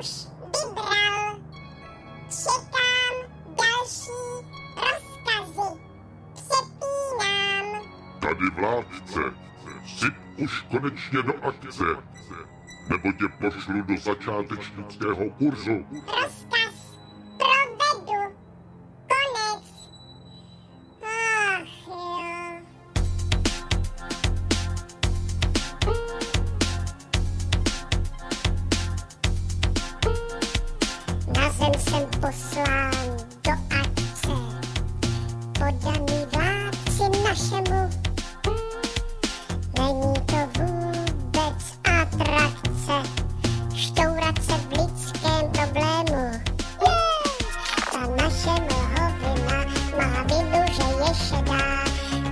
už vybral. Čekám další rozkazy. Přepínám. Tady vládce, syp už konečně do akce, nebo tě pošlu do začátečnického kurzu. Rozkaz poslán do akce. Podaný vládci našemu. Není to vůbec atrakce. Se v lidském problému. Ta naše mlhovina má vinu, že je šedá.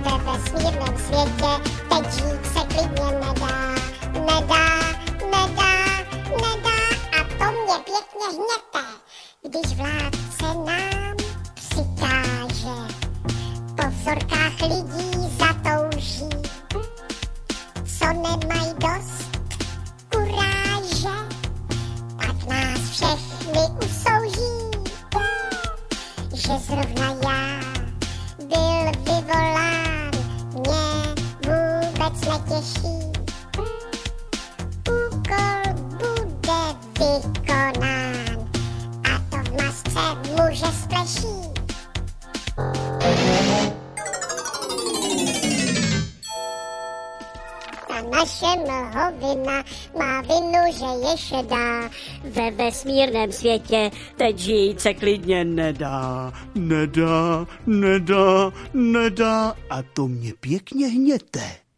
Ve vesmírném světě když vládce nám přikáže. Po vzorkách lidí zatouží, co nemají dost kuráže, tak nás všechny usouží, že zrovna já byl vyvolán, mě vůbec netěší. Naše mlhovina má vinu, že je šedá. Ve vesmírném světě teď žít se klidně nedá. Nedá, nedá, nedá a to mě pěkně hněte.